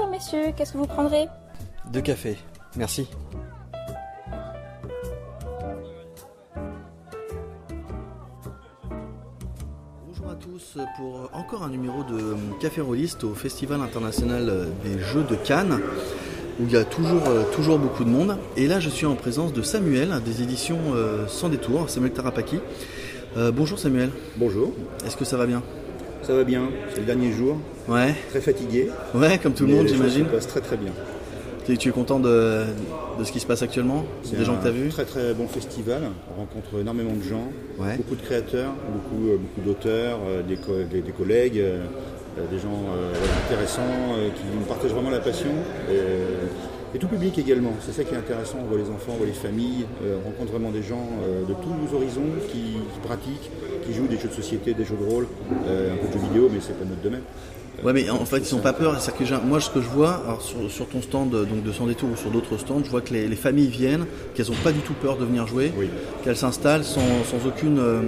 Bonjour messieurs, qu'est-ce que vous prendrez? Deux cafés, merci. Bonjour à tous pour encore un numéro de Café Rolliste au Festival international des Jeux de Cannes où il y a toujours, euh, toujours beaucoup de monde. Et là, je suis en présence de Samuel des éditions euh, Sans détour, Samuel Tarapaki. Euh, bonjour Samuel. Bonjour. Est-ce que ça va bien? Ça va bien, c'est le dernier jour. Ouais. Très fatigué. Ouais, comme tout le monde, j'imagine. se passent très très bien. Tu tu es content de, de ce qui se passe actuellement? C'est Des gens que tu as vus? Très très bon festival. On rencontre énormément de gens, Ouais. beaucoup de créateurs, beaucoup, euh, beaucoup d'auteurs, euh, des, co- des- des collègues, euh, des gens euh, intéressants euh, qui nous partagent vraiment la passion. Et, et tout public également. C'est ça qui est intéressant. On voit les enfants, on voit les familles, on rencontre vraiment des gens de tous les horizons qui, qui pratiquent, qui jouent des jeux de société, des jeux de rôle, euh, un peu de jeux vidéo, mais c'est pas notre domaine. Ouais, mais en fait, ils n'ont pas peur. Que moi, ce que je vois, alors, sur, sur ton stand euh, donc de Sans détour ou sur d'autres stands, je vois que les, les familles viennent, qu'elles n'ont pas du tout peur de venir jouer, Oui. qu'elles s'installent sans, sans aucune euh,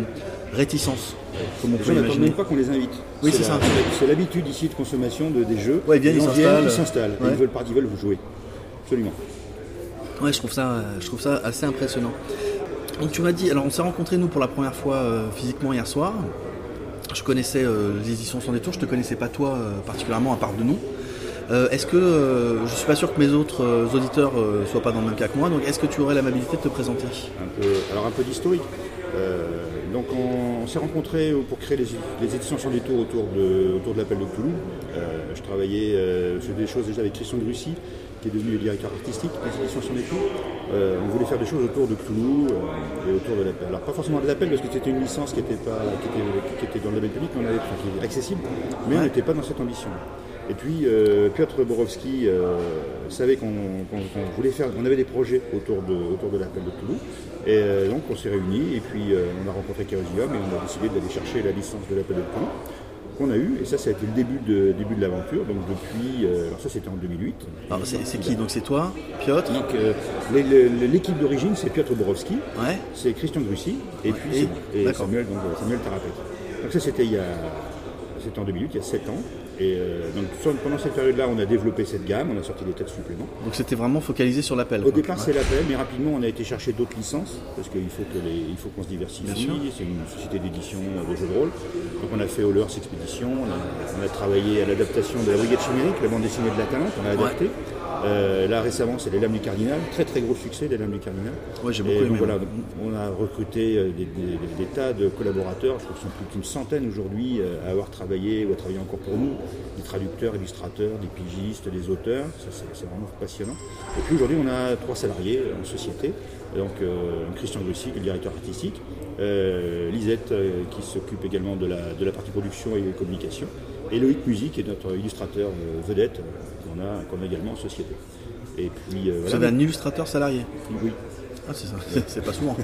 réticence, comme on Les peut gens n'attendent imaginer. même pas qu'on les invite. Oui, c'est ça. C'est l'habitude ici de consommation de, des jeux. Ouais, ils viennent, ils s'installent. Ils s'installent. Ouais. Ils veulent partir, ils veulent vous jouer. Absolument. Ouais, je trouve ça, euh, je trouve ça assez impressionnant. Donc tu m'as dit, alors on s'est rencontrés nous pour la première fois euh, physiquement hier soir. Je connaissais euh, les éditions sans détour, je te connaissais pas toi euh, particulièrement à part de nous. Est-ce que je suis pas sûr que mes autres auditeurs soient pas dans le même cas que moi, donc est-ce que tu aurais l'amabilité de te présenter? Un peu, alors un peu d'historique. Donc on, s'est rencontrés pour créer les, éditions sans détour autour de, autour de l'appel de. Euh, je travaillais sur des choses déjà avec Christian Grussy, qui est devenu le directeur artistique éditions sans détour. Euh, on voulait faire des choses autour de Cthulhu euh, et autour de l'appel. Alors pas forcément de l'appel parce que c'était une licence qui était, pas, qui était, qui était dans le label public, mais on avait, enfin, qui était accessible, mais on n'était pas dans cette ambition. Et puis euh, Piotr Borowski euh, savait qu'on voulait faire, on avait des projets autour de, autour de l'appel de Toulouse. Et donc on s'est réunis et puis on a rencontré Chaosium et on a décidé d'aller chercher la licence de l'appel de Toulouse qu'on a eu. Et ça, ça a été le début de, début de l'aventure. Donc depuis, euh, alors ça c'était en 2008. Alors c'est c'est qui Donc c'est toi, Piotr? Donc euh, les- l'équipe d'origine c'est Piotr Borowski, Ouais. c'est Christian Grussy et Ouais, puis c'est moi. et d'accord. Samuel, donc, euh, Samuel Tarapek. Donc ça c'était il y a c'était en 2008, il y a 7 ans. Et euh, donc pendant cette période-là, on a développé cette gamme, on a sorti des tas de suppléments. Donc c'était vraiment focalisé sur l'appel. Au quoi. départ, Ouais. c'est l'appel, mais rapidement, on a été chercher d'autres licences parce qu'il faut que les- il faut qu'on se diversifie. C'est une société d'édition de jeux de rôle. Donc on a fait Hollers Expedition, on a, on a travaillé à l'adaptation de la Brigade Chimérique, la bande dessinée de la Talente, on a adapté. Euh, là récemment, c'est les Lames du Cardinal, très très gros succès des Lames du Cardinal. Ouais, j'ai Et beaucoup donc, aimé. voilà, moi. on a recruté euh, des, des- des tas de collaborateurs, je crois qu'ils sont plus d'une centaine aujourd'hui euh, à avoir travaillé ou à travailler encore pour nous, des traducteurs, illustrateurs, des pigistes, des auteurs, ça c'est vraiment passionnant. Et puis aujourd'hui on a trois salariés en société, donc euh, Christian Grussy, qui est le directeur artistique, euh, Lisette qui s'occupe également de la, de la partie production et communication, et Loïc Musique qui est notre illustrateur vedette qu'on a, qu'on a également en société. Et puis euh, Vous avez un illustrateur salarié Oui, Ah, c'est ça, c'est pas souvent.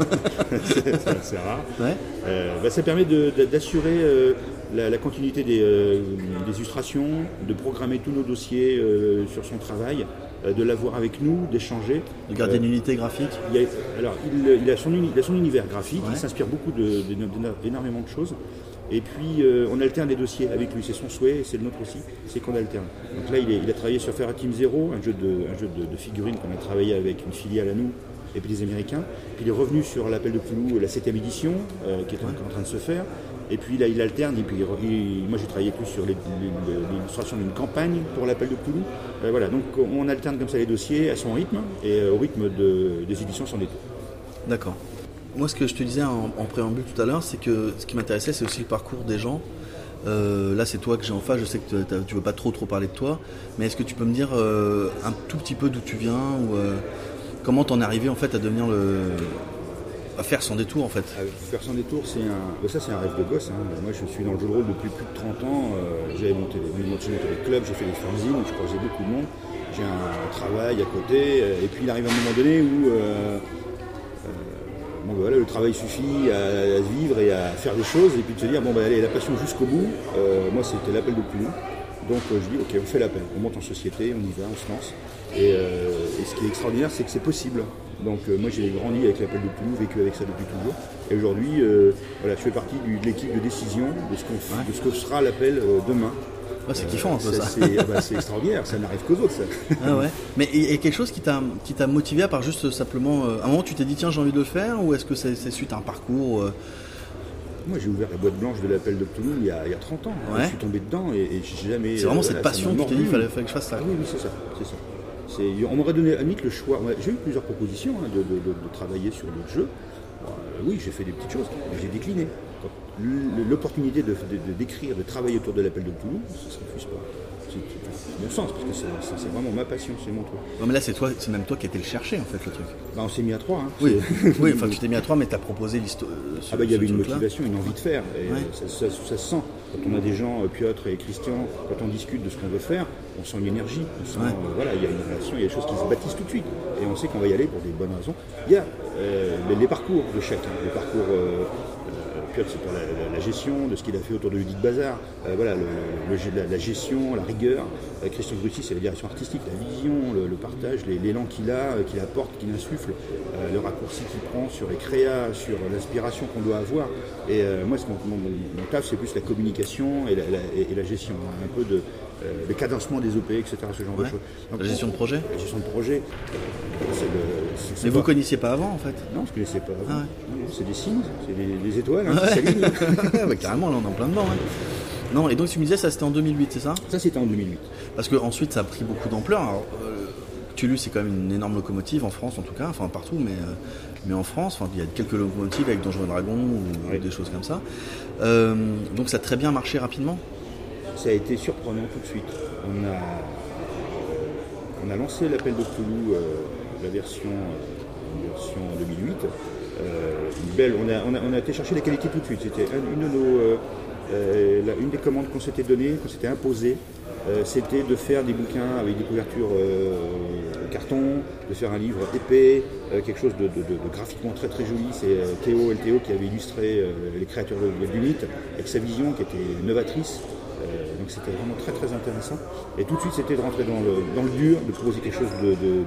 c'est rare. ouais. Euh, bah, ça permet d'assurer euh, la, la continuité des, des illustrations, de programmer tous nos dossiers sur son travail, de l'avoir avec nous, d'échanger. De garder une unité graphique. il a- alors, il, il a son, il a son univers graphique, Ouais. il s'inspire beaucoup de- de- d'éno- d'énormément de choses. Et puis, euh, on alterne les dossiers avec lui. C'est son souhait, c'est le nôtre aussi, c'est qu'on alterne. Donc là, il, a travaillé sur Faire Team Zero, un jeu de, figurines qu'on a travaillé avec une filiale à nous et puis des Américains. Puis il est revenu sur l'appel de Cthulhu, la 7 édition, euh, qui est encore en train de se faire. Et puis là, il alterne. Et puis, moi, j'ai travaillé plus sur les- les- l'illustration d'une campagne pour l'appel de Cthulhu. Euh, voilà, donc on alterne comme ça les dossiers à son rythme et au rythme de- des éditions sans détour. D'accord. Moi, ce que je te disais en, préambule tout à l'heure, c'est que ce qui m'intéressait, c'est aussi le parcours des gens. Euh, là, c'est toi que j'ai en face. Je sais que tu- veux pas trop trop parler de toi, mais est-ce que tu peux me dire euh, un tout petit peu d'où tu viens ou euh, comment t'en es arrivé en fait à devenir le à faire sans détour en fait? Ah Faire sans détour, c'est un, ça c'est un rêve de gosse. hein. Moi je suis dans le jeu de rôle depuis plus de 30 ans. Euh, J'avais monté, monté des clubs, j'ai fait des fanzines, je croisais beaucoup de monde. J'ai un travail à côté. Et puis il arrive un moment donné où bah, voilà, le travail suffit à, à vivre et à faire des choses. Et puis de se dire, bon bah allez, la passion jusqu'au bout. Euh, moi c'était l'appel de Cthulhu. Donc euh, je dis, ok, on fait l'appel, on monte en société, on y va, on se lance. Et, euh, et ce qui est extraordinaire, c'est que c'est possible. Donc euh, moi j'ai grandi avec l'appel de Toulouse, vécu avec ça depuis toujours. Et aujourd'hui, voilà, je fais partie de l'équipe de décision de ce, qu'on de ce que sera l'appel euh, c'est kiffant un peu ça. Ah bah, c'est extraordinaire, ça n'arrive qu'aux autres ça. Ah ouais. Mais il y a quelque chose qui t'a motivé à part juste simplement. à un moment tu t'es dit tiens j'ai envie de le faire ou est-ce que c'est suite à un parcours moi, j'ai ouvert la boîte blanche de l'appel de Toulouse il y a, il y a 30 ans. Je suis tombé dedans et, et j'ai jamais. C'est vraiment cette passion qui t'a dit qu'il fallait, que je fasse ça. oui, oui, c'est ça. C'est ça. On m'aurait donné à le choix. J'ai eu plusieurs propositions hein, de, travailler sur d'autres jeux. Euh, oui, j'ai fait des petites choses, mais j'ai décliné. L'opportunité de, d'écrire, de, travailler autour de l'appel de Toulouse, ça ne se refuse pas c'est mon sens, parce que c'est vraiment ma passion, c'est mon truc. Non mais là c'est toi, c'est même toi qui été le chercher en fait le truc. Bah, on s'est mis à trois. Hein. Oui, oui enfin tu t'es mis à trois mais tu as proposé l'histoire. Euh, ah bah il y avait une motivation, une envie de faire, et ça, se sent. Quand on a des gens, euh, Piotr et Christian, quand on discute de ce qu'on veut faire, on sent une énergie, on sent, euh, voilà, il y a une relation, il y a des choses qui se bâtissent tout de suite, et on sait qu'on va y aller pour des bonnes raisons. Il y a les, parcours de chacun, les parcours c'est pour la, gestion de ce qu'il a fait autour de Ludit Bazar. Euh, voilà, la, gestion, la rigueur. Euh, Christian Grussi, c'est la direction artistique, la vision, le, partage, l'élan qu'il a, euh, qu'il apporte, qu'il insuffle, le raccourci qu'il prend sur les créas, sur l'inspiration qu'on doit avoir. Et moi, mon, mon, taf, c'est plus la communication et la, gestion, hein, un peu de, le cadencement des OP, etc. Ce genre de choses. la gestion de projet La gestion de projet. Mais vous ne connaissiez pas avant en fait Non, je ne connaissais pas avant. Ah c'est des signes, c'est des, étoiles hein, qui carrément, là on est en plein dedans. Non, et donc tu me disais ça c'était en 2008, c'est ça Ça c'était en 2008. Parce qu'ensuite ça a pris beaucoup d'ampleur. Euh, Tulus c'est quand même une énorme locomotive en France en tout cas, enfin partout, mais, euh, mais en France, il y a quelques locomotives avec Donjons et Dragons ou, des choses comme ça. Euh, donc ça a très bien marché rapidement Ça a été surprenant tout de suite. On a, on a lancé l'appel de Toulouse la version, euh, version 2008. Euh, belle, on a, on, a, été chercher la qualité tout de suite. C'était une, de nos, euh, une des commandes qu'on s'était données, qu'on s'était imposées, c'était de faire des bouquins avec des couvertures carton, de faire un livre épais, quelque chose de, graphiquement très très joli. C'est Théo LTO qui avait illustré les créatures du mythe, avec sa vision qui était novatrice. Euh, donc c'était vraiment très très intéressant. Et tout de suite c'était de rentrer dans le, dans le dur, de proposer quelque chose de, de,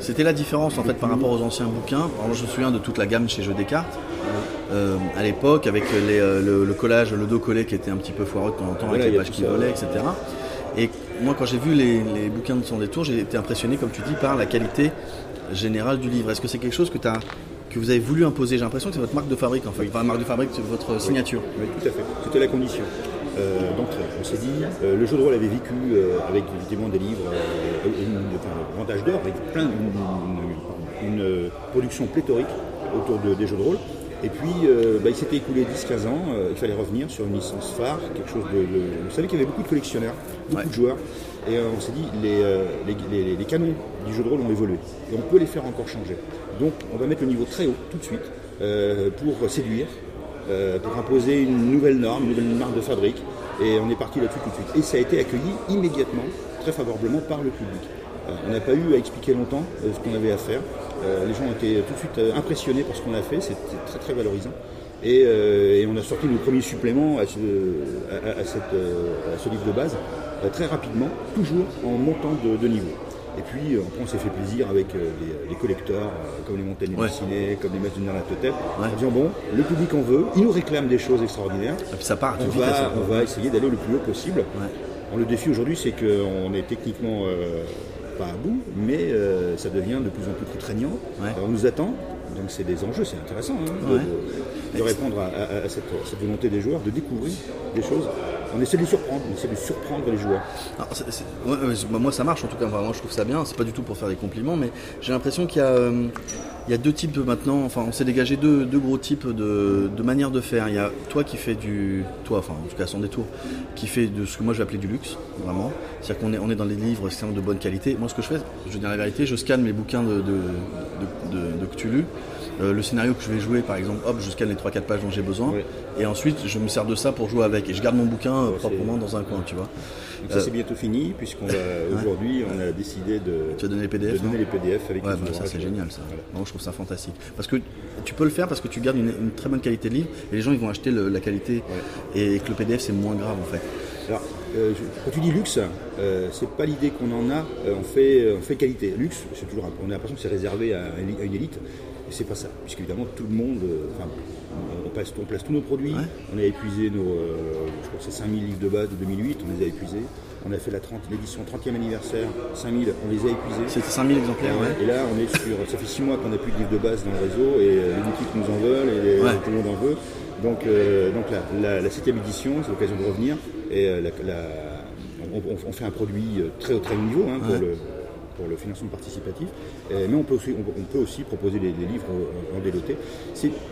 C'était la différence en fait par rapport aux anciens bouquins. Alors, je me souviens de toute la gamme chez Jeux des cartes. Euh, à l'époque, avec les, euh, le, collage, le dos collé qui était un petit peu foireux de temps en temps, avec les pages qui volaient, etc. Et moi, quand j'ai vu les, les, bouquins de son détour, j'ai été impressionné, comme tu dis, par la qualité générale du livre. Est-ce que c'est quelque chose que tu as que vous avez voulu imposer? J'ai l'impression que c'est votre marque de fabrique en fait. Enfin, marque de fabrique, c'est votre signature. Oui, tout à fait. C'était la condition. Euh, donc on s'est dit, euh, le jeu de rôle avait vécu euh, avec évidemment des livres, un vendage d'or, avec plein une, production pléthorique autour des jeux de rôle. Et puis, bah, il s'était écoulé 10-15 ans, il fallait revenir sur une licence phare, quelque chose de. Vous savez qu'il y avait beaucoup de collectionneurs, beaucoup de joueurs, et on s'est dit, les, les, canons du jeu de rôle ont évolué, et on peut les faire encore changer. Donc, on va mettre le niveau très haut tout de suite pour séduire, euh, pour imposer une nouvelle norme, une nouvelle marque de fabrique. Et on est parti là-dessus tout de suite. Et ça a été accueilli immédiatement, très favorablement par le public. Euh, on n'a pas eu à expliquer longtemps euh, ce qu'on avait à faire. les gens ont été tout de suite impressionnés par ce qu'on a fait, c'était très valorisant. Et, on a sorti nos premiers suppléments à ce, livre de base très rapidement, toujours en montant de niveau. Et puis, après, on s'est fait plaisir avec euh, les, collecteurs, euh, comme les montagnes ouais. comme les maîtres du Totem, en disant bon, le public en veut, il nous réclame des choses extraordinaires. Et puis ça part, on, va, on va essayer d'aller le plus haut possible. le défi aujourd'hui, c'est qu'on est techniquement euh, pas à bout, mais ça devient de plus en plus contraignant. on nous attend, donc c'est des enjeux, c'est intéressant hein, de, répondre à, cette, volonté des joueurs de découvrir des choses on essaie de surprendre, on essaie de surprendre les joueurs. Moi ça marche en tout cas, moi je trouve ça bien, c'est pas du tout pour faire des compliments, mais j'ai l'impression qu'il y a, euh, deux types maintenant, enfin on s'est dégagé deux, gros types de, manières de faire. Il y a toi qui fais du, toi enfin en tout cas sans détour, qui fait de ce que moi je vais appeler du luxe, vraiment. C'est-à-dire qu'on est, dans les livres de bonne qualité. Moi ce que je fais, je veux dire la vérité, je scanne mes bouquins de, de, de Cthulhu euh, le scénario que je vais jouer, par exemple, hop, je scanne les 3-4 pages dont j'ai besoin, et ensuite je me sers de ça pour jouer avec, et je garde mon bouquin euh, proprement dans un coin, tu vois. Donc ça c'est bientôt fini, puisqu'on aujourd'hui on a décidé de, tu donner les PDF, donner les PDF avec ouais, bah, ça c'est génial ça. Moi, je trouve ça fantastique. Parce que tu peux le faire parce que tu gardes une, très bonne qualité de livre, et les gens ils vont acheter la qualité, et que le PDF c'est moins grave en fait. Alors, euh, quand tu dis luxe, c'est pas l'idée qu'on en a, on, fait, on fait qualité. Luxe, c'est toujours, on a l'impression que c'est réservé à, une élite. Et c'est pas ça, puisque évidemment tout le monde, euh, enfin, on, passe, on place tous nos produits, on a épuisé nos, euh, je crois que c'est 5000 livres de base de 2008, on les a épuisés. On a fait la 30 l'édition 30e anniversaire, 5000, on les a épuisés. C'était 5000 exemplaires, ouais. Et là, on est sur, ça fait 6 mois qu'on n'a plus de livres de base dans le réseau et euh, les boutiques nous en veulent et Ouais. tout le monde en veut. Donc, euh, donc la, la, la 7e édition, c'est l'occasion de revenir et la- la- on, on- fait un produit très au très haut niveau hein, pour, le, pour le financement participatif, Euh, mais on peut aussi, on, on peut aussi proposer des, des livres euh, en déloté.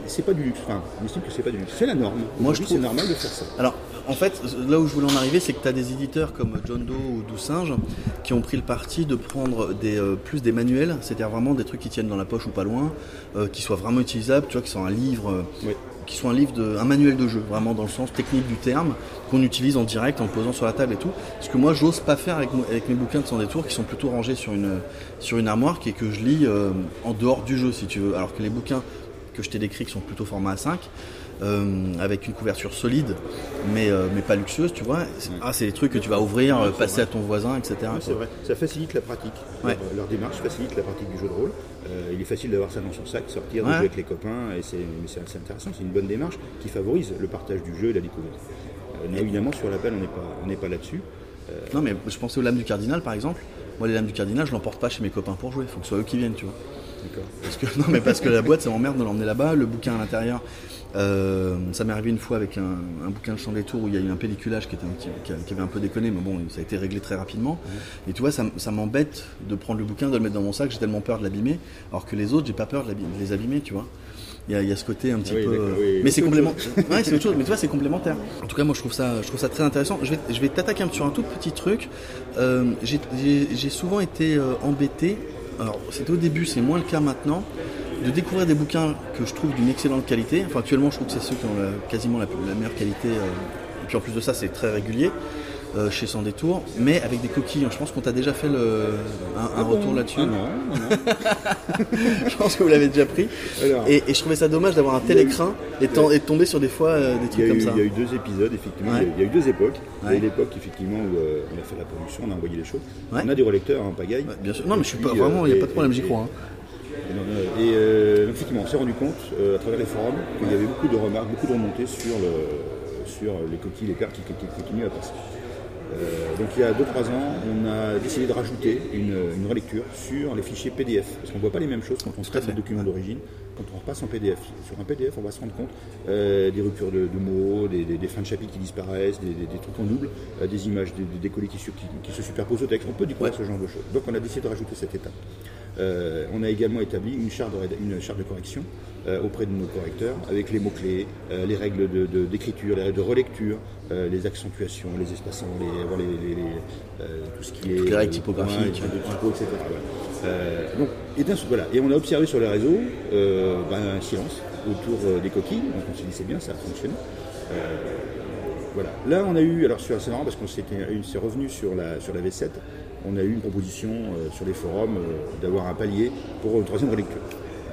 C'est pas du luxe, enfin, on estime que c'est pas du luxe, c'est la norme. Moi, je trouve- c'est normal de faire ça. Alors, en fait, là où je voulais en arriver, c'est que tu as des éditeurs comme John Doe ou Doux Singe qui ont pris le parti de prendre des, euh, plus des manuels, c'est-à-dire vraiment des trucs qui tiennent dans la poche ou pas loin, euh, qui soient vraiment utilisables, tu vois, qui sont un livre, euh, Oui. Qui soit un livre, de, un manuel de jeu, vraiment dans le sens technique du terme, qu'on utilise en direct, en posant sur la table et tout. Ce que moi, j'ose pas faire avec, mes bouquins de sans détour, qui sont plutôt rangés sur une, armoire, et que je lis euh, en dehors du jeu, si tu veux. Alors que les bouquins que je t'ai décrits, qui sont plutôt format A5, euh, avec une couverture solide, mais, euh, mais pas luxueuse, tu vois. C'est- Ah, c'est des trucs que tu vas ouvrir, euh, passer à ton voisin, etc. Ouais, c'est vrai, ça facilite la pratique. Ouais. Leur, leur démarche facilite la pratique du jeu de rôle. Euh, il est facile d'avoir ça dans son sac, sortir, jouer avec les copains, et c'est mais c'est- c'est intéressant, c'est une bonne démarche qui favorise le partage du jeu et la découverte. Euh, mais évidemment, sur l'appel, on n'est pas, on n'est pas là-dessus. Non, mais je pensais aux lames du cardinal, par exemple. Moi, les lames du cardinal, je l'emporte pas chez mes copains pour jouer. Il faut que ce soit eux qui viennent, tu vois. Parce que, non, mais parce que la boîte, ça m'emmerde de l'emmener là-bas. Le bouquin à l'intérieur, euh, ça m'est arrivé une fois avec un, un bouquin de Chant des Tours où il y a eu un pelliculage qui, était qui avait un peu déconné, mais bon, ça a été réglé très rapidement. Et tu vois, ça, m'embête de prendre le bouquin, de le mettre dans mon sac. J'ai tellement peur de l'abîmer. Alors que les autres, j'ai pas peur de, de les abîmer, tu vois. Il y, a, il y a ce côté un petit oui, peu. oui. mais c'est complémentaire. Ouais, c'est autre chose. Mais tu vois, c'est complémentaire. En tout cas, moi, je trouve ça, je trouve ça très intéressant. Je vais, je vais t'attaquer un- sur un tout petit truc. Euh, j'ai souvent été euh, embêté. Alors, c'était au début, c'est moins le cas maintenant de découvrir des bouquins que je trouve d'une excellente qualité. Enfin, actuellement, je trouve que c'est ceux qui ont la- quasiment la, la meilleure qualité. euh, et puis en plus de ça, c'est très régulier euh, chez Sans Détour, mais avec des coquilles. Je pense qu'on t'a déjà fait le, un, un retour là-dessus. Ah non, non, non. je pense que vous l'avez déjà pris. Alors, Et, et je trouvais ça dommage d'avoir un tel eu- écran et, de- tomber sur des fois euh, des trucs comme ça. il y a eu deux épisodes, effectivement. Ouais. Il y a- eu deux époques. Il y a eu l'époque, effectivement, où on a fait la production, on a envoyé les choses. Ouais. On a des relecteurs en pagaille. Ouais, bien sûr. Non, mais je suis pas vraiment, il n'y a pas de problème, j'y crois. hein. Et, non, et, euh, donc, effectivement, on s'est rendu compte euh, à travers les forums qu'il y avait beaucoup de remarques, beaucoup de remontées sur, le, sur les coquilles, les pertes qui, qui continuent à passer. Euh, donc il y a 2-3 ans, on a décidé de rajouter une, une relecture sur les fichiers PDF, parce qu'on ne voit pas les mêmes choses quand on à traite fait. les documents d'origine, quand on repasse en PDF. Sur un PDF, on va se rendre compte euh, des ruptures de, de mots, des, des- des fins de chapitre qui disparaissent, des, trucs en double, euh, des images, des, décollés qui, se- qui- qui se superposent au texte. On peut découvrir ce genre de choses. Donc on a décidé de rajouter cette étape. Euh, on a également établi une charte de, réda- une charte de correction euh, auprès de nos correcteurs avec les mots-clés, euh, les règles de- de- d'écriture, les règles de relecture, les accentuations, les euh, tout ce qui est. Toutes les règles typographiques. de typo, etc. Donc, et, bien, voilà. et on a observé sur les réseaux ben, un silence autour des coquilles, donc on s'est dit c'est bien, ça a fonctionné. Euh, voilà. Là, on a eu, alors c'est marrant parce qu'on c'est revenu sur la, sur la V7, on a eu une proposition euh, sur les forums euh, d'avoir un palier pour une troisième relecture.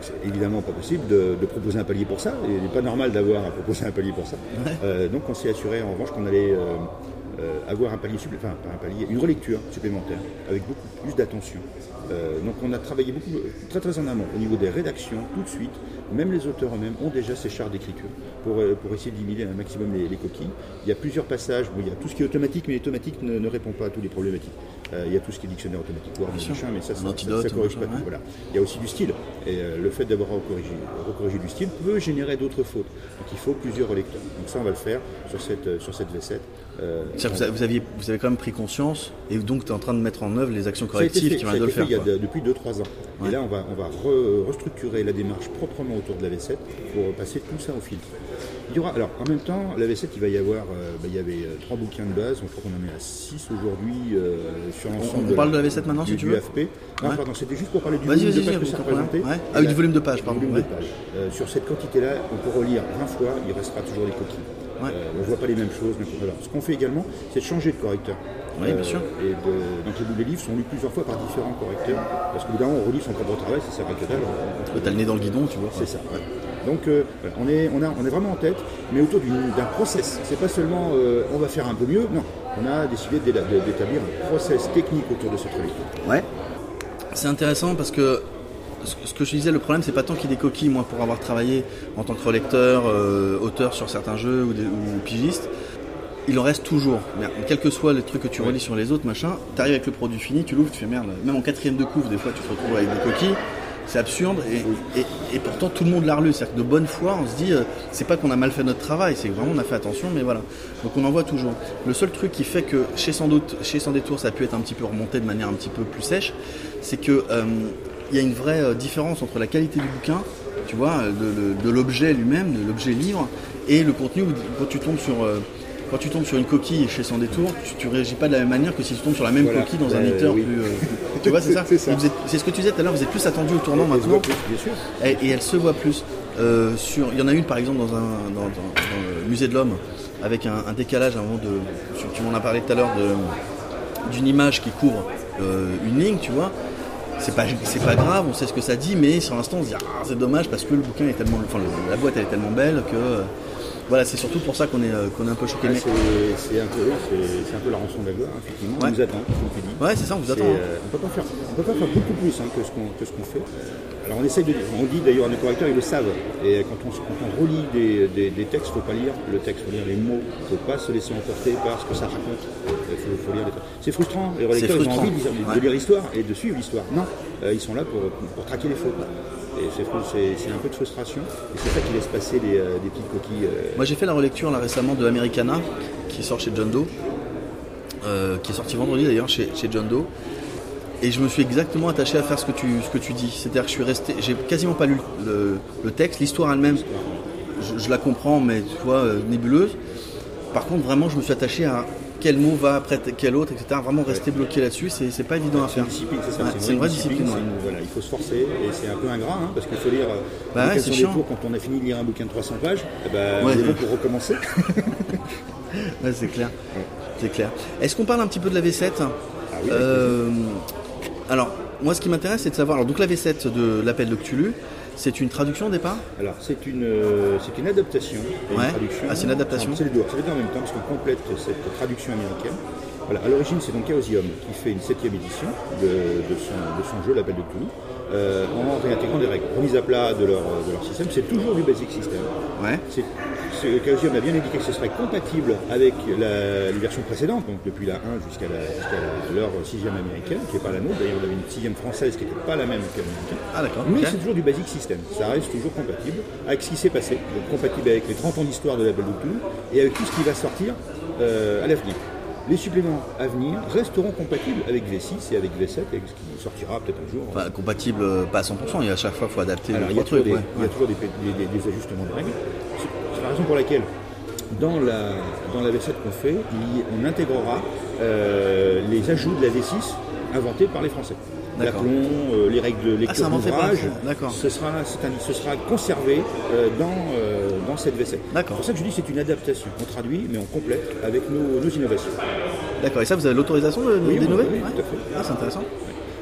C'est évidemment pas possible de, de proposer un palier pour ça, et il n'est pas normal d'avoir à proposer un palier pour ça. Euh, donc on s'est assuré en revanche qu'on allait avoir un palier supplémentaire, enfin pas un palier, une relecture supplémentaire avec beaucoup plus d'attention. Euh, donc on a travaillé beaucoup, très très en amont au niveau des rédactions, tout de suite. Même les auteurs eux-mêmes ont déjà ces chartes d'écriture pour, euh, pour essayer d'éliminer un maximum les, les coquilles. Il y a plusieurs passages, bon, il y a tout ce qui est automatique, mais l'automatique ne, ne répond pas à toutes les problématiques. Euh, il y a tout ce qui est dictionnaire automatique, Word, machin, mais ça, ça, ça, ça corrige pas tout. Voilà. Il y a aussi du style. Et euh, le fait d'avoir recorrigé, recorrigé du style peut générer d'autres fautes. Donc il faut plusieurs relecteurs. Donc ça, on va le faire sur cette, euh, sur cette V7. Euh, C'est-à-dire que vous avez- vous, aviez, vous avez quand même pris conscience et donc tu es en train de mettre en œuvre les actions correctives qui viennent de le fait faire. il y a de- depuis 2-3 ans. Ouais. Et là, on va, on va re- restructurer la démarche proprement autour de la V7 pour passer tout ça au filtre. Il y aura, alors, en même temps, la V7, il va y avoir, euh, bah, il y avait euh, trois bouquins de base, je crois qu'on en est à 6 aujourd'hui euh, sur l'ensemble. on parle de la V7 maintenant, du, si tu veux AFP. Non, Ouais. pardon, c'était juste pour parler du volume de pages que ça représentait. Ouais. Ah oui, la- du volume de pages, du pardon, volume de. Euh, sur cette quantité-là, on peut relire 20 fois, il restera toujours des coquilles. Ouais. Euh, on ne voit pas les mêmes choses. voilà. Ce qu'on fait également, c'est de changer de correcteur. Euh, Oui, bien sûr. Et de, donc les, livres sont lus plusieurs fois par différents correcteurs, parce qu'au bout on relit son propre travail, ça sert à que dalle. T'as le nez dans le guidon, tu vois. c'est ça. ouais. Donc euh, on, est, on, a, on est vraiment en tête, mais autour d'un process. C'est pas seulement euh, on va faire un peu mieux, non. On a décidé d'établir un process technique autour de cette relecture. Ouais. C'est intéressant parce que ce que je disais, le problème, c'est pas tant qu'il y ait des coquilles. Moi, pour avoir travaillé en tant que relecteur, euh, auteur sur certains jeux ou, des, ou pigiste, il en reste toujours. Merde, quel que soit les trucs que tu relis sur les autres, machin, t'arrives avec le produit fini, tu l'ouvres, tu fais merde. Même en quatrième de couvre, des fois, tu te retrouves avec des coquilles. C'est absurde et, et- et pourtant tout le monde l'a relu. C'est-à-dire que de bonne foi, on se dit, euh, c'est pas qu'on a mal fait notre travail, c'est que vraiment on a fait attention, mais voilà. Donc on en voit toujours. Le seul truc qui fait que chez Sans doute, chez Sans Détour, ça a pu être un petit peu remonté de manière un petit peu plus sèche, c'est que euh, il y a une vraie euh, différence entre la qualité du bouquin, tu vois, euh, de, de- de l'objet lui-même, de l'objet livre, et le contenu. où- Quand tu tombes sur euh, quand tu tombes sur une coquille chez Sans Détour, tu, tu réagis pas de la même manière que si tu tombes sur la même Voilà. coquille dans un Euh, éditeur oui. plus. tu vois, c'est ça. C'est ce que tu disais tout à l'heure. Vous êtes plus attendu au tournant Et maintenant. voit plus, bien sûr. Et, et elle se voit plus. Euh, sur, il y en a une par exemple dans, un, dans, dans- dans le musée de l'homme avec un, un décalage avant de. sur- Tu m'en as parlé tout à l'heure d'une image qui couvre euh, une ligne, tu vois. C'est pas, pas grave, on sait ce que ça dit, mais sur l'instant on se dit ah, c'est dommage parce que le bouquin est tellement, la boîte elle est tellement belle que euh, voilà c'est surtout pour ça qu'on est, euh, qu'on est un peu choqué. Ouais, c'est un, un peu la rançon de la gloire, effectivement. Ouais. On nous attend, comme tu dis. Ouais c'est ça, on vous attend. hein. euh, on peut pas faire, on peut pas faire beaucoup plus hein, que ce qu'on fait. Euh, Alors on essaye de, on dit d'ailleurs à nos correcteurs ils le savent. Et quand on, quand on relit des, des, des textes, faut pas lire le texte, faut lire les mots. Faut pas se laisser emporter par ce que ça raconte. Il faut, faut lire les. C'est frustrant. Les relecteurs ils ont envie de lire, de Ouais. lire l'histoire et de suivre l'histoire. Non, Euh, ils sont là pour, pour traquer les fautes. Et c'est un peu de frustration. Et c'est ça qui laisse passer des, euh, des petites coquilles. euh, Moi j'ai fait la relecture là récemment de Americana qui sort chez John Doe, euh, qui est sorti vendredi d'ailleurs chez, chez John Doe. Et je me suis exactement attaché à faire ce que tu, ce que tu dis. C'est-à-dire que je suis resté, j'ai quasiment pas lu le, le texte, l'histoire elle-même, je, la comprends, mais tu vois, nébuleuse. Par contre, vraiment, je me suis attaché à quel mot va après quel autre, etc. Vraiment rester bloqué là-dessus, c'est pas évident à faire. c'est une vraie discipline. voilà, il faut se forcer et c'est un peu ingrat hein, parce qu'il faut lire. euh, Bah ouais, c'est chiant. tours quand on a fini de lire un bouquin de 300 pages. eh ben, Ouais. on est bon pour recommencer. Ouais, c'est clair. C'est clair. Est-ce qu'on parle un petit peu de la V7 Ah oui, Euh, Alors, moi, ce qui m'intéresse, c'est de savoir. Alors, donc, la V7 de l'appel de Cthulhu, c'est une traduction au départ Alors c'est une, euh, c'est une adaptation. et Ouais. Une traduction. Ah, c'est une adaptation. C'est les deux. C'est les deux en même temps parce qu'on complète cette traduction américaine. Voilà. À l'origine, c'est donc Chaosium qui fait une septième édition de, de son, de son jeu, l'appel de Cthulhu, euh, en réintégrant des règles. Remise à plat de leur, de leur système. C'est toujours du basic system. Ouais. C'est- Chaosium a bien indiqué que ce serait compatible avec la, les versions précédentes, donc depuis la 1 jusqu'à leur sixième américaine, qui n'est pas la nôtre. D'ailleurs, on avait une sixième française qui n'était pas la même que l'américaine. Ah, d'accord. Mais c'est toujours du basic system. Ça reste toujours compatible avec ce qui s'est passé. Donc compatible avec les 30 ans d'histoire de la Belle et avec tout ce qui va sortir euh, à l'avenir. Les suppléments à venir resteront compatibles avec V6 et avec V7, avec ce qui sortira peut-être un jour. Enfin, compatible, euh, pas à 100%, et à chaque fois, il faut adapter Alors, le il y a toujours, trucs. des, ouais. il y a toujours des, des- des- des ajustements de règles. La raison pour laquelle, dans la, dans la V7 qu'on fait, il- on intégrera euh, les ajouts de la V6 inventés par les Français. D'accord. L'aplomb, euh, les règles de Ah, lecture d'ouvrage, d'accord. ce sera, c'est un- ce sera conservé euh, dans, dans cette V7. D'accord. C'est pour ça que je dis que c'est une adaptation. On traduit, mais on complète avec nos, nos innovations. D'accord, et ça, vous avez l'autorisation de- Oui, d'innover oui, Ouais. tout à fait. Ah, c'est intéressant.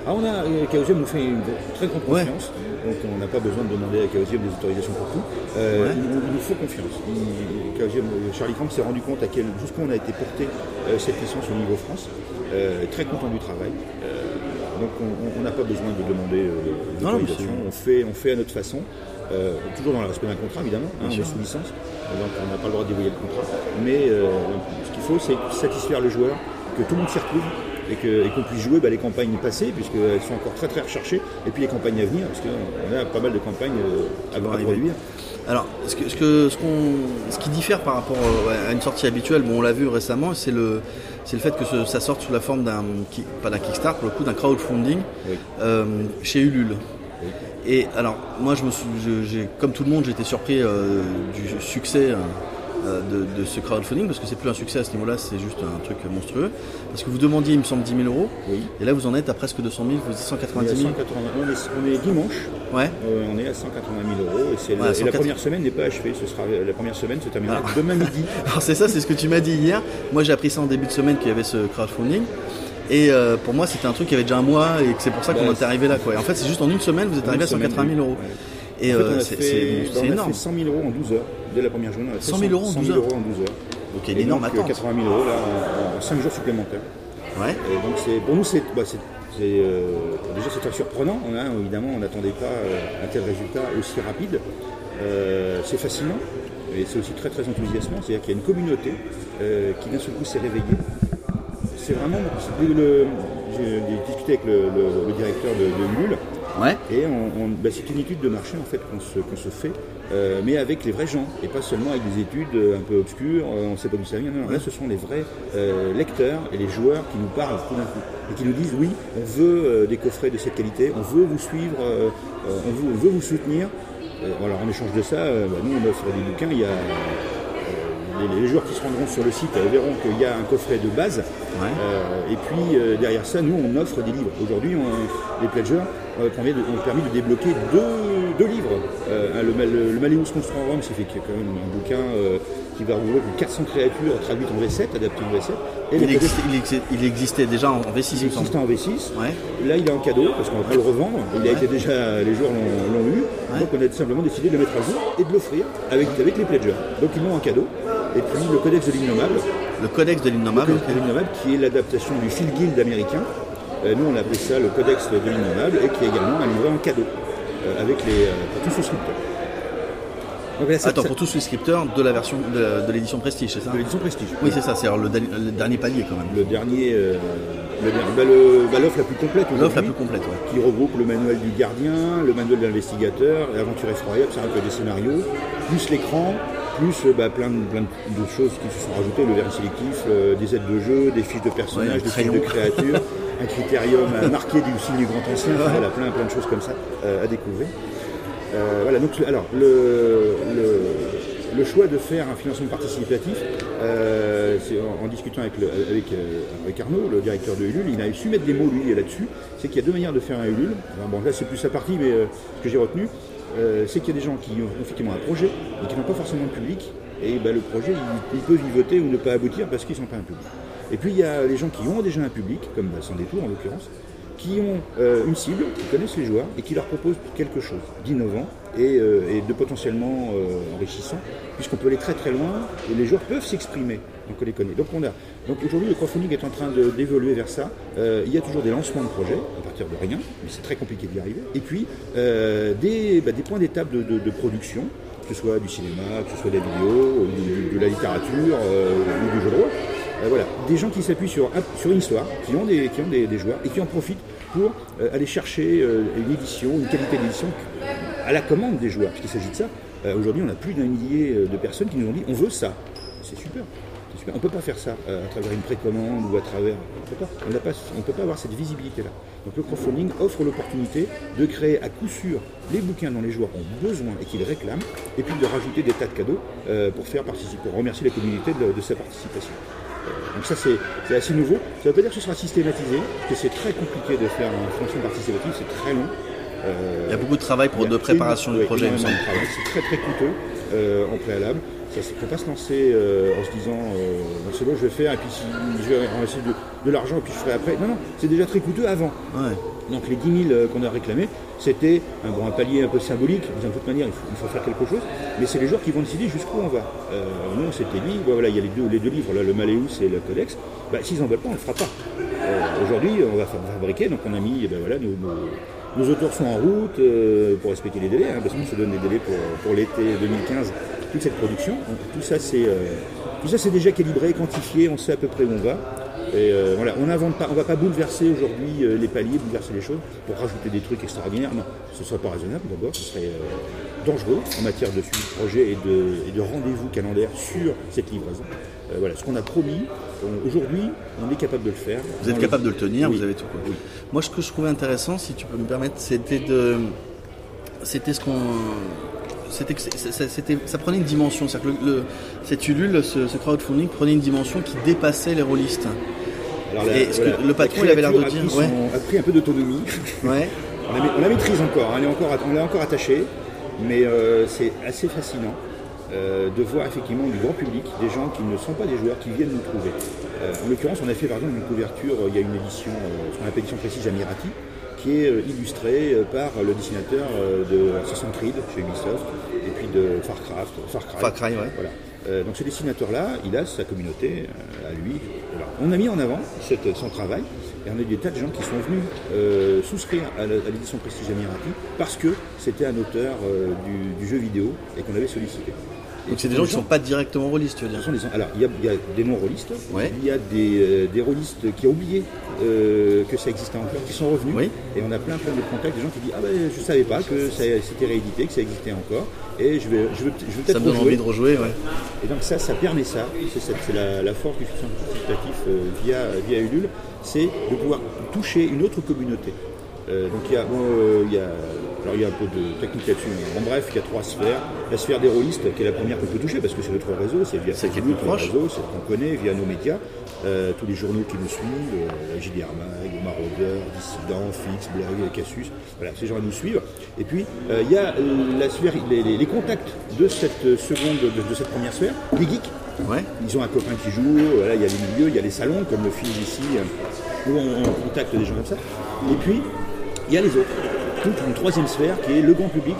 Ah, on a, euh, Chaosium nous fait une très grande Ouais. confiance, donc on n'a pas besoin de demander à Chaosium des autorisations pour tout. Euh, Ouais. il, nous- faut confiance. Il- Chaosium, euh, Charlie Frank s'est rendu compte à quel, jusqu'où on a été porté euh, cette licence au niveau France. Euh, très content du travail. Euh, donc on- n'a pas besoin de demander euh, d'autorisation. on, fait, on fait à notre façon. euh, toujours dans le respect d'un contrat évidemment, hein, on est sous licence, donc on n'a pas le droit de dévoyer le contrat. Mais euh, ce qu'il faut, c'est satisfaire le joueur, que tout le monde s'y retrouve et qu'on puisse jouer bah, les campagnes passées, puisqu'elles sont encore très très recherchées, et puis les campagnes à venir, parce qu'on a pas mal de campagnes euh, à, à produire. Alors, ce, que, ce, que- ce, qu'on- ce qui diffère par rapport euh, à une sortie habituelle, bon, on l'a vu récemment, c'est le, c'est le fait que ce- ça sorte sous la forme d'un, pas d'un Kickstarter, pour le coup, d'un crowdfunding Oui. euh, chez Ulule. Et alors, moi, je me suis, je- comme tout le monde, j'ai été surpris euh, du succès euh, de, de ce crowdfunding, parce que c'est plus un succès à ce niveau-là, c'est juste un truc monstrueux. Parce que vous demandiez, il me semble, 10 000 euros, Oui. et là, vous en êtes à presque 200 000, vous à 190 000. 180 on est- on est dimanche, Ouais. euh, on est à 180 000 euros, et, c'est la, et 180. la première semaine n'est pas achevée. Ce sera, la première semaine se terminera Ah. demain midi. Alors c'est ça, c'est ce que tu m'as dit hier. Moi j'ai appris ça en début de semaine qu'il y avait ce crowdfunding. Et euh, pour moi c'était un truc qui avait déjà un mois et que c'est pour ça qu'on Bah, en est arrivé là. Quoi. Et en fait c'est juste en une semaine vous êtes En arrivé à une semaine, 180 000 euros. ouais. Et En fait, euh, on a c'est c'est on a énorme. fait 100 000 euros en 12 heures. Dès la première journée, on a fait 100 000 euros en 100 12 000 heures. euros en 12 heures. Donc il y a Et une énorme donc, euh, attente. 80 000 euros là, en, 5 jours supplémentaires. Ouais. Et donc c'est pour nous c'est bah, c'est déjà c'est très surprenant, hein, évidemment on n'attendait pas un tel résultat aussi rapide. c'est fascinant, et c'est aussi très très enthousiasmant, c'est-à-dire qu'il y a une communauté qui d'un seul coup s'est réveillée. C'est vraiment. J'ai discuté avec le, directeur de, de Et bah, c'est une étude de marché en fait qu'on se, fait, euh, mais avec les vrais gens, et pas seulement avec des études euh, un peu obscures, euh, on ne sait pas d'où ça vient. Non, là, ce sont les vrais lecteurs et les joueurs qui nous parlent tout d'un coup, et qui nous disent oui, on veut des coffrets de cette qualité, on veut vous suivre, on veut, vous soutenir. alors en échange de ça, bah, nous on offre des bouquins, il y a les, joueurs qui se rendront sur le site verront qu'il y a un coffret de base. et puis derrière ça, nous, on offre des livres. Aujourd'hui, les pledgers ont permis de débloquer deux, livres. Euh, le, le, le Malleus Rome, c'est fait quand même un bouquin euh, qui va de 400 créatures traduites en V7, adaptées en V7. Et il, existait, déjà en V6, il existait en V6. Là, il est en cadeau parce qu'on va pas le revendre. Il a été déjà, les joueurs l'ont eu. Donc, on a simplement décidé de le mettre à jour et de l'offrir avec, avec les pledgers. Donc, ils l'ont en cadeau. Et puis, le Codex de l'innommable. Le Codex de l'innommable. qui est l'adaptation du Phil Guild américain. Euh, nous, on a pris ça le Codex de l'innommable et qui est également livré en cadeau euh, avec les, euh, pour tous les souscripteurs. Attends, pour tous les souscripteurs de la version de, l'édition Prestige, c'est ça De l'édition Prestige. Oui, c'est ça, c'est le, dernier palier quand même. Le dernier, bah, bah, l'offre la plus complète. L'offre la plus complète, Qui regroupe le manuel du gardien, le manuel de l'investigateur, l'aventure effroyable, c'est un peu des scénarios, plus l'écran, plus bah, plein, de, plein, de, choses qui se sont rajoutées, le verre sélectif, des aides de jeu, des fiches de personnages, des fiches de créatures. un critérium marqué du signe du grand ancien, elle a plein, plein de choses comme ça euh, à découvrir. Euh, voilà, donc alors le, le, choix de faire un financement participatif, euh, en, discutant avec, avec, Arnaud, le directeur de Ulule, il a su mettre des mots lui là-dessus, c'est qu'il y a deux manières de faire un Ulule. bon là c'est plus sa partie, mais ce que j'ai retenu, c'est qu'il y a des gens qui ont effectivement un projet, mais qui n'ont pas forcément de public, et ben, le projet il, peut vivoter ou ne pas aboutir parce qu'ils ne sont pas un public. Et puis il y a les gens qui ont déjà un public, comme Sans Détour en l'occurrence, qui ont euh, une cible, qui connaissent les joueurs et qui leur proposent quelque chose d'innovant et, euh, de potentiellement euh, enrichissant, puisqu'on peut aller très très loin et les joueurs peuvent s'exprimer. Donc on les connaît. Donc on a. Donc aujourd'hui le crowdfunding est en train d'évoluer vers ça. il y a toujours des lancements de projets à partir de rien, mais c'est très compliqué d'y arriver. Et puis des, bah, des, points d'étape de, production, que ce soit du cinéma, que ce soit des vidéos, de la littérature ou du jeu de rôle. Euh, voilà, des gens qui s'appuient sur, une histoire, qui ont, des, joueurs et qui en profitent pour euh, aller chercher euh, une édition, une qualité d'édition à la commande des joueurs, puisqu'il s'agit de ça. Aujourd'hui, on a plus d'un millier de personnes qui nous ont dit on veut ça. C'est super. On ne peut pas faire ça à travers une précommande ou à travers. On ne peut, peut, pas avoir cette visibilité-là. Donc le crowdfunding offre l'opportunité de créer à coup sûr les bouquins dont les joueurs ont besoin et qu'ils réclament, et puis de rajouter des tas de cadeaux pour faire participer, pour remercier la communauté de sa participation. Donc ça c'est assez nouveau. Ça ne veut pas dire que ce sera systématisé, parce que c'est très compliqué de faire un financement participatif, c'est très long. Euh, il y a beaucoup de travail pour de préparation du projet, C'est très très coûteux euh, en préalable. Ça ne faut pas se lancer euh, en se disant c'est bon je vais faire et puis si je vais ramasser de, l'argent et puis je ferai après. Non, non, c'est déjà très coûteux avant. Donc les 10 000 qu'on a réclamés, c'était un, bon, palier un peu symbolique, de toute manière il faut, faire quelque chose, mais c'est les joueurs qui vont décider jusqu'où on va. Euh, nous on s'était dit, voilà, il y a les deux, livres, là, le Maléus et le Codex, bah, s'ils n'en veulent pas, on ne le fera pas. Euh, aujourd'hui on va fabriquer, donc on a mis, ben, voilà, nos, auteurs sont en route euh, pour respecter les délais, hein, parce qu'on se donne des délais pour, l'été 2015, toute cette production. c'est tout ça c'est déjà calibré, quantifié, on sait à peu près où on va. Et euh, voilà, on ne va pas bouleverser aujourd'hui euh, les paliers, bouleverser les choses pour rajouter des trucs extraordinaires. Non, ce ne serait pas raisonnable d'abord, ce serait euh, dangereux en matière de suivi de projet et de, rendez-vous calendaire sur cette livraison. voilà, ce qu'on a promis, aujourd'hui, on est capable de le faire. Vous êtes capable de le tenir, vous avez tout compris. Moi, ce que je trouvais intéressant, si tu peux me permettre, c'était de. C'était ce qu'on c'était, ça prenait une dimension. C'est-à-dire que le, cette Ulule, ce, crowdfunding prenait une dimension qui dépassait les rôlistes. et ce que le patron il avait l'air de dire. A pris, un peu d'autonomie. Ouais. on, la, maîtrise encore, hein. on, est encore on l'a encore attaché, mais euh, c'est assez fascinant. Euh, de voir effectivement du grand public, des gens qui ne sont pas des joueurs, qui viennent nous trouver. Euh, en l'occurrence, on a fait par exemple une couverture, il y a une édition, ce qu'on appelle édition précise Amirati, qui est euh, illustré euh, par le dessinateur euh, de Assassin's Creed chez Ubisoft et puis de Farcraft, Far Cry. Far Cry ouais. voilà. donc ce dessinateur-là, il a sa communauté à lui. On a mis en avant son travail. Et on a eu des tas de gens qui sont venus euh, souscrire à l'édition Prestige Amirati parce que c'était un auteur euh, du, du jeu vidéo et qu'on avait sollicité. Donc c'est des gens qui sont pas directement rôlistes, tu veux dire alors, il y, a, il y a des non-rôlistes, Ouais. il y a des, euh, des rôlistes qui ont oublié euh, que ça existait encore, qui sont revenus. Oui. Et on a plein, plein de contacts, des gens qui disent Ah ben, je ne savais pas que ça- c'était réédité, que ça existait encore. Et je vais, je veux, je veux Ça peut-être me donne rejouer. envie de rejouer, ouais. Et donc ça, ça permet ça, c'est ça- la, la force du soutien participatif euh, via, via Ulule, c'est de pouvoir toucher une autre communauté. Donc il y, a, bon, il, y a, alors il y a un peu de technique là-dessus, mais en bref, il y a trois sphères. La sphère des rôlistes, qui est la première qu'on peut toucher, parce que c'est notre réseau, c'est via C'est le proche. réseau, c'est ce qu'on connaît, via nos médias, euh, tous les journaux qui nous suivent, euh, JDR Mag, Maraudeur, Dissident, Fix, Blog, Cassius, voilà, ces gens nous suivent. Et puis, euh, il y a euh, la sphère, les, les- les contacts de cette seconde, de, de cette première sphère, les geeks, Ouais. ils ont un copain qui joue, voilà, il y a les milieux, il y a les salons, comme le film ici, où on, on contacte des gens comme ça. Et puis, il y a les autres. Toute une troisième sphère qui est le grand public,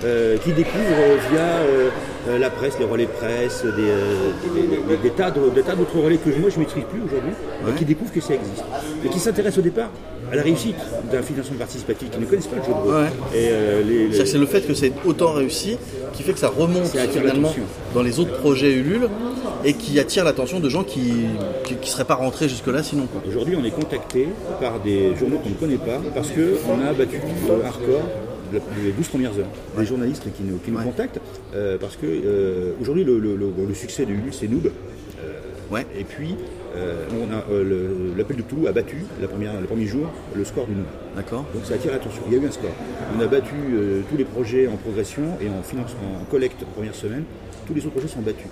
qui découvre euh, via euh, euh, la presse, les relais de presse, des, euh, des- des- des tas d'autres relais que moi je ne maîtrise plus aujourd'hui, euh, qui découvrent que ça existe. Et qui s'intéressent au départ à la réussite d'un financement participatif, qui ne connaissent pas le jeu de rôle. Ouais. Euh, les- c'est le fait que c'est autant réussi qui fait que ça remonte Ça finalement dans les autres projets Ulule et qui attire l'attention de gens qui ne seraient pas rentrés jusque-là sinon. Aujourd'hui, on est contacté par des journaux qu'on ne connaît pas parce qu'on a battu euh, des 12 premières heures. Des journalistes qui nous, qui nous contactent euh, parce que euh, aujourd'hui, le, le- le- bon, le succès de Ulule, c'est Noob. Ouais. Et puis, euh, on a, euh, l'appel de Toulouse a battu la première, le premier jour le score du Noob. D'accord Donc ça attire l'attention. Il y a eu un score. On a battu euh, tous les projets en progression et en finance, en collecte en première semaine. Tous les autres projets sont battus.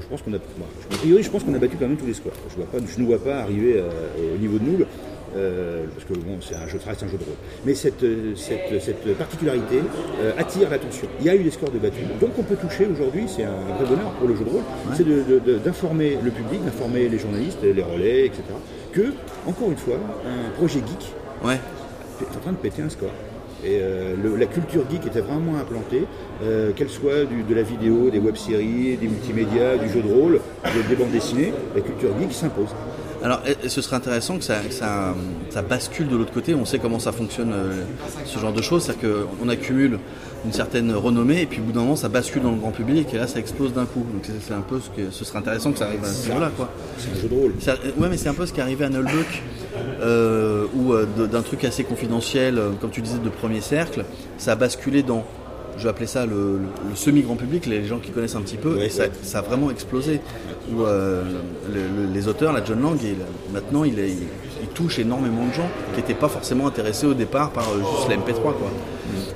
Je pense qu'on a, moi, je- a priori, je pense qu'on a battu quand même tous les scores. Je vois pas, je ne vois pas arriver euh, au niveau de Noob. Euh, parce que bon, c'est un jeu, ça reste un jeu de rôle. Mais cette, cette, cette particularité euh, attire l'attention. Il y a eu des scores de battus. Donc on peut toucher aujourd'hui, c'est un vrai bonheur pour le jeu de rôle, c'est de- de- de- d'informer le public, d'informer les journalistes, les relais, etc. Que, encore une fois, un projet geek Ouais. est en train de péter un score. Et euh, le- la culture geek était vraiment implantée, euh, qu'elle soit du- de la vidéo, des web-séries, des multimédias, du jeu de rôle, de- des bandes dessinées, la culture geek s'impose. Alors, et- ce serait intéressant que ça, que ça, ça bascule de l'autre côté. On sait comment ça fonctionne, euh, ce genre de choses. C'est-à-dire qu'on accumule une certaine renommée et puis au bout d'un moment, ça bascule dans le grand public et là, ça explose d'un coup. Donc, c'est un peu ce que ce serait intéressant que ça arrive à ce niveau-là. C'est un jeu de rôle. Ça- ouais, mais c'est un peu ce qui est arrivé à Nullbuck, euh, où euh, d'un truc assez confidentiel, euh, comme tu disais, de premier cercle, ça a basculé dans, je vais appeler ça le, le- le semi-grand public, les gens qui connaissent un petit peu, et ça, a vraiment explosé. Où euh, le- le- les auteurs, la John Lang, il- maintenant, il, est- il- il touche énormément de gens qui n'étaient pas forcément intéressés au départ par euh, juste la MP3, quoi.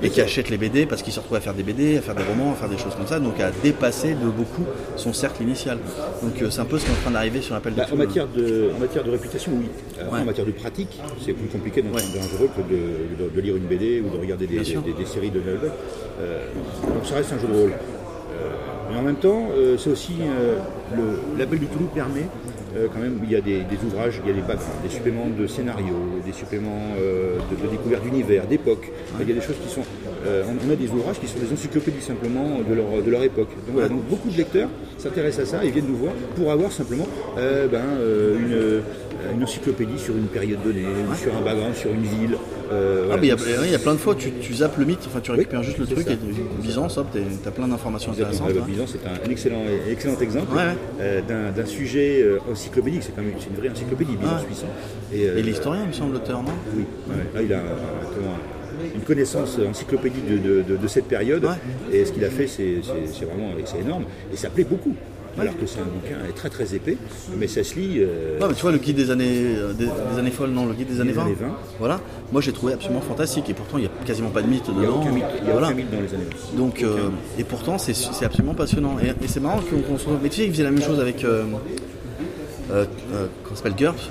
Et qui achètent les BD parce qu'ils se retrouvent à faire des BD, à faire des romans, à faire des choses comme ça, donc à dépasser de beaucoup son cercle initial. Donc euh, c'est un peu ce qui est en train d'arriver sur l'appel de Bah, en, Cthulhu. matière de, en matière de réputation, oui. Euh, Ouais. En matière de pratique, c'est plus compliqué Ouais. de rôle que de, de- de lire une BD ou de regarder des, séries de Noël. Euh, donc ça reste un jeu de rôle. Euh, mais en même temps, euh, c'est aussi le- l'appel du Toulouse permet euh, quand même, il y a des, des ouvrages, il y a des backgrounds, des suppléments de scénario, des suppléments euh, de, de découverte d'univers, d'époque. Il y a des choses qui sont. euh, on, a des ouvrages qui sont des encyclopédies simplement de leur, de leur époque. Donc, voilà, donc beaucoup de lecteurs s'intéressent à ça et viennent nous voir pour avoir simplement ben, une, une encyclopédie sur une période donnée, ou sur un background, sur une ville. euh, Ah, voilà. mais il y, a- il y a plein de fois, tu, tu zappes le mythe, enfin tu récupères juste le truc ça. et Byzance, hop, t'as plein d'informations intéressantes. Euh, hein. Byzance, c'est un, un excellent, excellent exemple Ouais, ouais. Euh, d'un- sujet euh, encyclopédique. C'est quand même une vraie encyclopédie, Byzance Ouais. puissant. Et, euh, Et l'historien, il me semble, l'auteur, non? Oui. Là, il a comment, une connaissance encyclopédique de, de- de- de cette période. Ouais. Et ce qu'il a fait, c'est vraiment c'est énorme. Et ça plaît beaucoup. Alors que c'est un bouquin très très épais, mais ça se lit. euh, Ouais, mais tu vois, le guide des années, des, des années folles, non, le guide des années 20. années 20. Voilà, moi j'ai trouvé absolument fantastique et pourtant il n'y a quasiment pas de mythe il n'y a dedans. aucun mythe, il y a Voilà. aucun mythe dans les années 20. Donc, euh, et pourtant c'est absolument passionnant. Et, et c'est marrant qu'on retrouve- Mais tu sais, il faisait la même chose avec. Euh, euh, euh, s'appelle GURPS,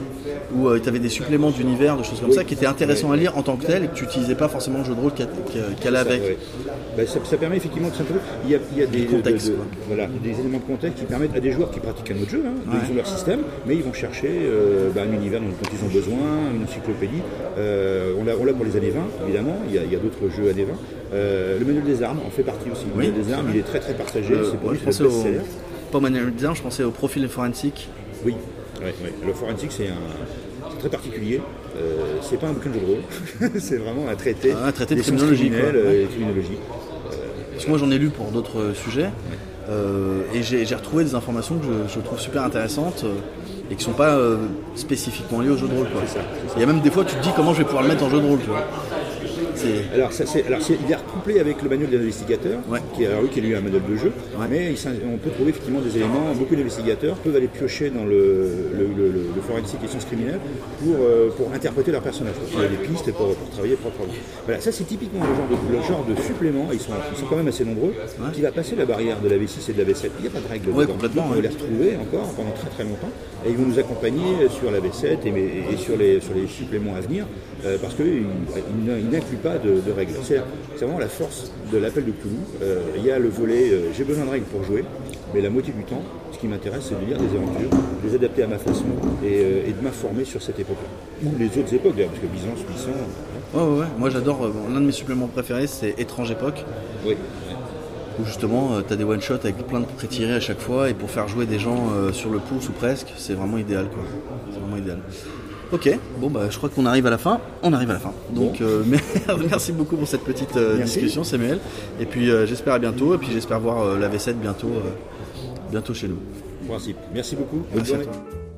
où tu avais des suppléments d'univers, de choses comme Oui. ça, qui étaient intéressants Ouais. à lire en tant que tel et que tu n'utilisais pas forcément le jeu de rôle Ça, avec. ouais. Bah, ça, ça permet effectivement de simplement. Il y a, il y a des, contexte, de- de- quoi. voilà, des éléments de contexte qui permettent à des joueurs qui pratiquent un autre jeu, hein, Ouais. ils ont leur système, mais ils vont chercher euh, bah, un univers dont, ils ont besoin, une encyclopédie. Euh, on l'a pour les années 20, évidemment, il y a, d'autres jeux années 20. Euh, le manuel des armes en fait partie aussi. Le Oui, manuel des armes, il est très très partagé, Euh, c'est pour lui c'est best-seller. pas au manuel design, je pensais au profil forensique. Oui, le forensique c'est un, très particulier. Euh, c'est pas un bouquin de jeu de rôle, c'est vraiment un traité, Un traité de criminologie. Parce que moi j'en ai lu pour d'autres euh, sujets euh, et j'ai retrouvé des informations que je, je trouve super intéressantes euh, et qui sont pas euh, spécifiquement liées au jeu de rôle. quoi. C'est ça, c'est ça. Il y a même des fois tu te dis comment je vais pouvoir le mettre en jeu de rôle. Tu vois. Alors, ça, c'est, alors c'est- il est recouplé avec le manuel de l'investigateur, Ouais. qui, est, alors, oui, qui est lui un manuel de jeu, Ouais. mais il on peut trouver effectivement des éléments. Beaucoup d'investigateurs peuvent aller piocher dans le, le, le, le- forensique et sciences criminelles pour, euh, pour interpréter leur personnage. Y a des pistes pour, pour travailler proprement. Voilà, ça c'est typiquement le genre de, le genre de supplément, ils sont, ils sont quand même assez nombreux, qui va passer la barrière de la V6 et de la V7. Il n'y a pas de règle complètement, on va ouais. les retrouver encore pendant très très longtemps et ils vont nous accompagner sur la V7 et, et sur, les, sur les suppléments à venir euh, parce qu'ils ils n'incluent pas de, de règles. C'est vraiment la force de l'appel de Cthulhu. Euh, il y a le volet euh, j'ai besoin de règles pour jouer, mais la moitié du temps, ce qui m'intéresse, c'est de lire des aventures, de les adapter à ma façon et, euh, et de m'informer sur cette époque-là. Ou les autres époques d'ailleurs, parce que Byzance, Puissant. Ouais, ouais, ouais. Moi j'adore, euh, bon, l'un de mes suppléments préférés c'est Étrange Époque, Oui. où justement tu as des one-shots avec plein de pré-tirés à chaque fois et pour faire jouer des gens euh, sur le pouce ou presque, c'est vraiment idéal quoi. C'est vraiment idéal. Ok, bon bah je crois qu'on arrive à la fin. On arrive à la fin. Donc euh, merci beaucoup pour cette petite euh, discussion Samuel. Et puis euh, j'espère à bientôt et puis j'espère voir la V7 bientôt, bientôt chez nous. Merci beaucoup. Bonne Merci à journée. toi.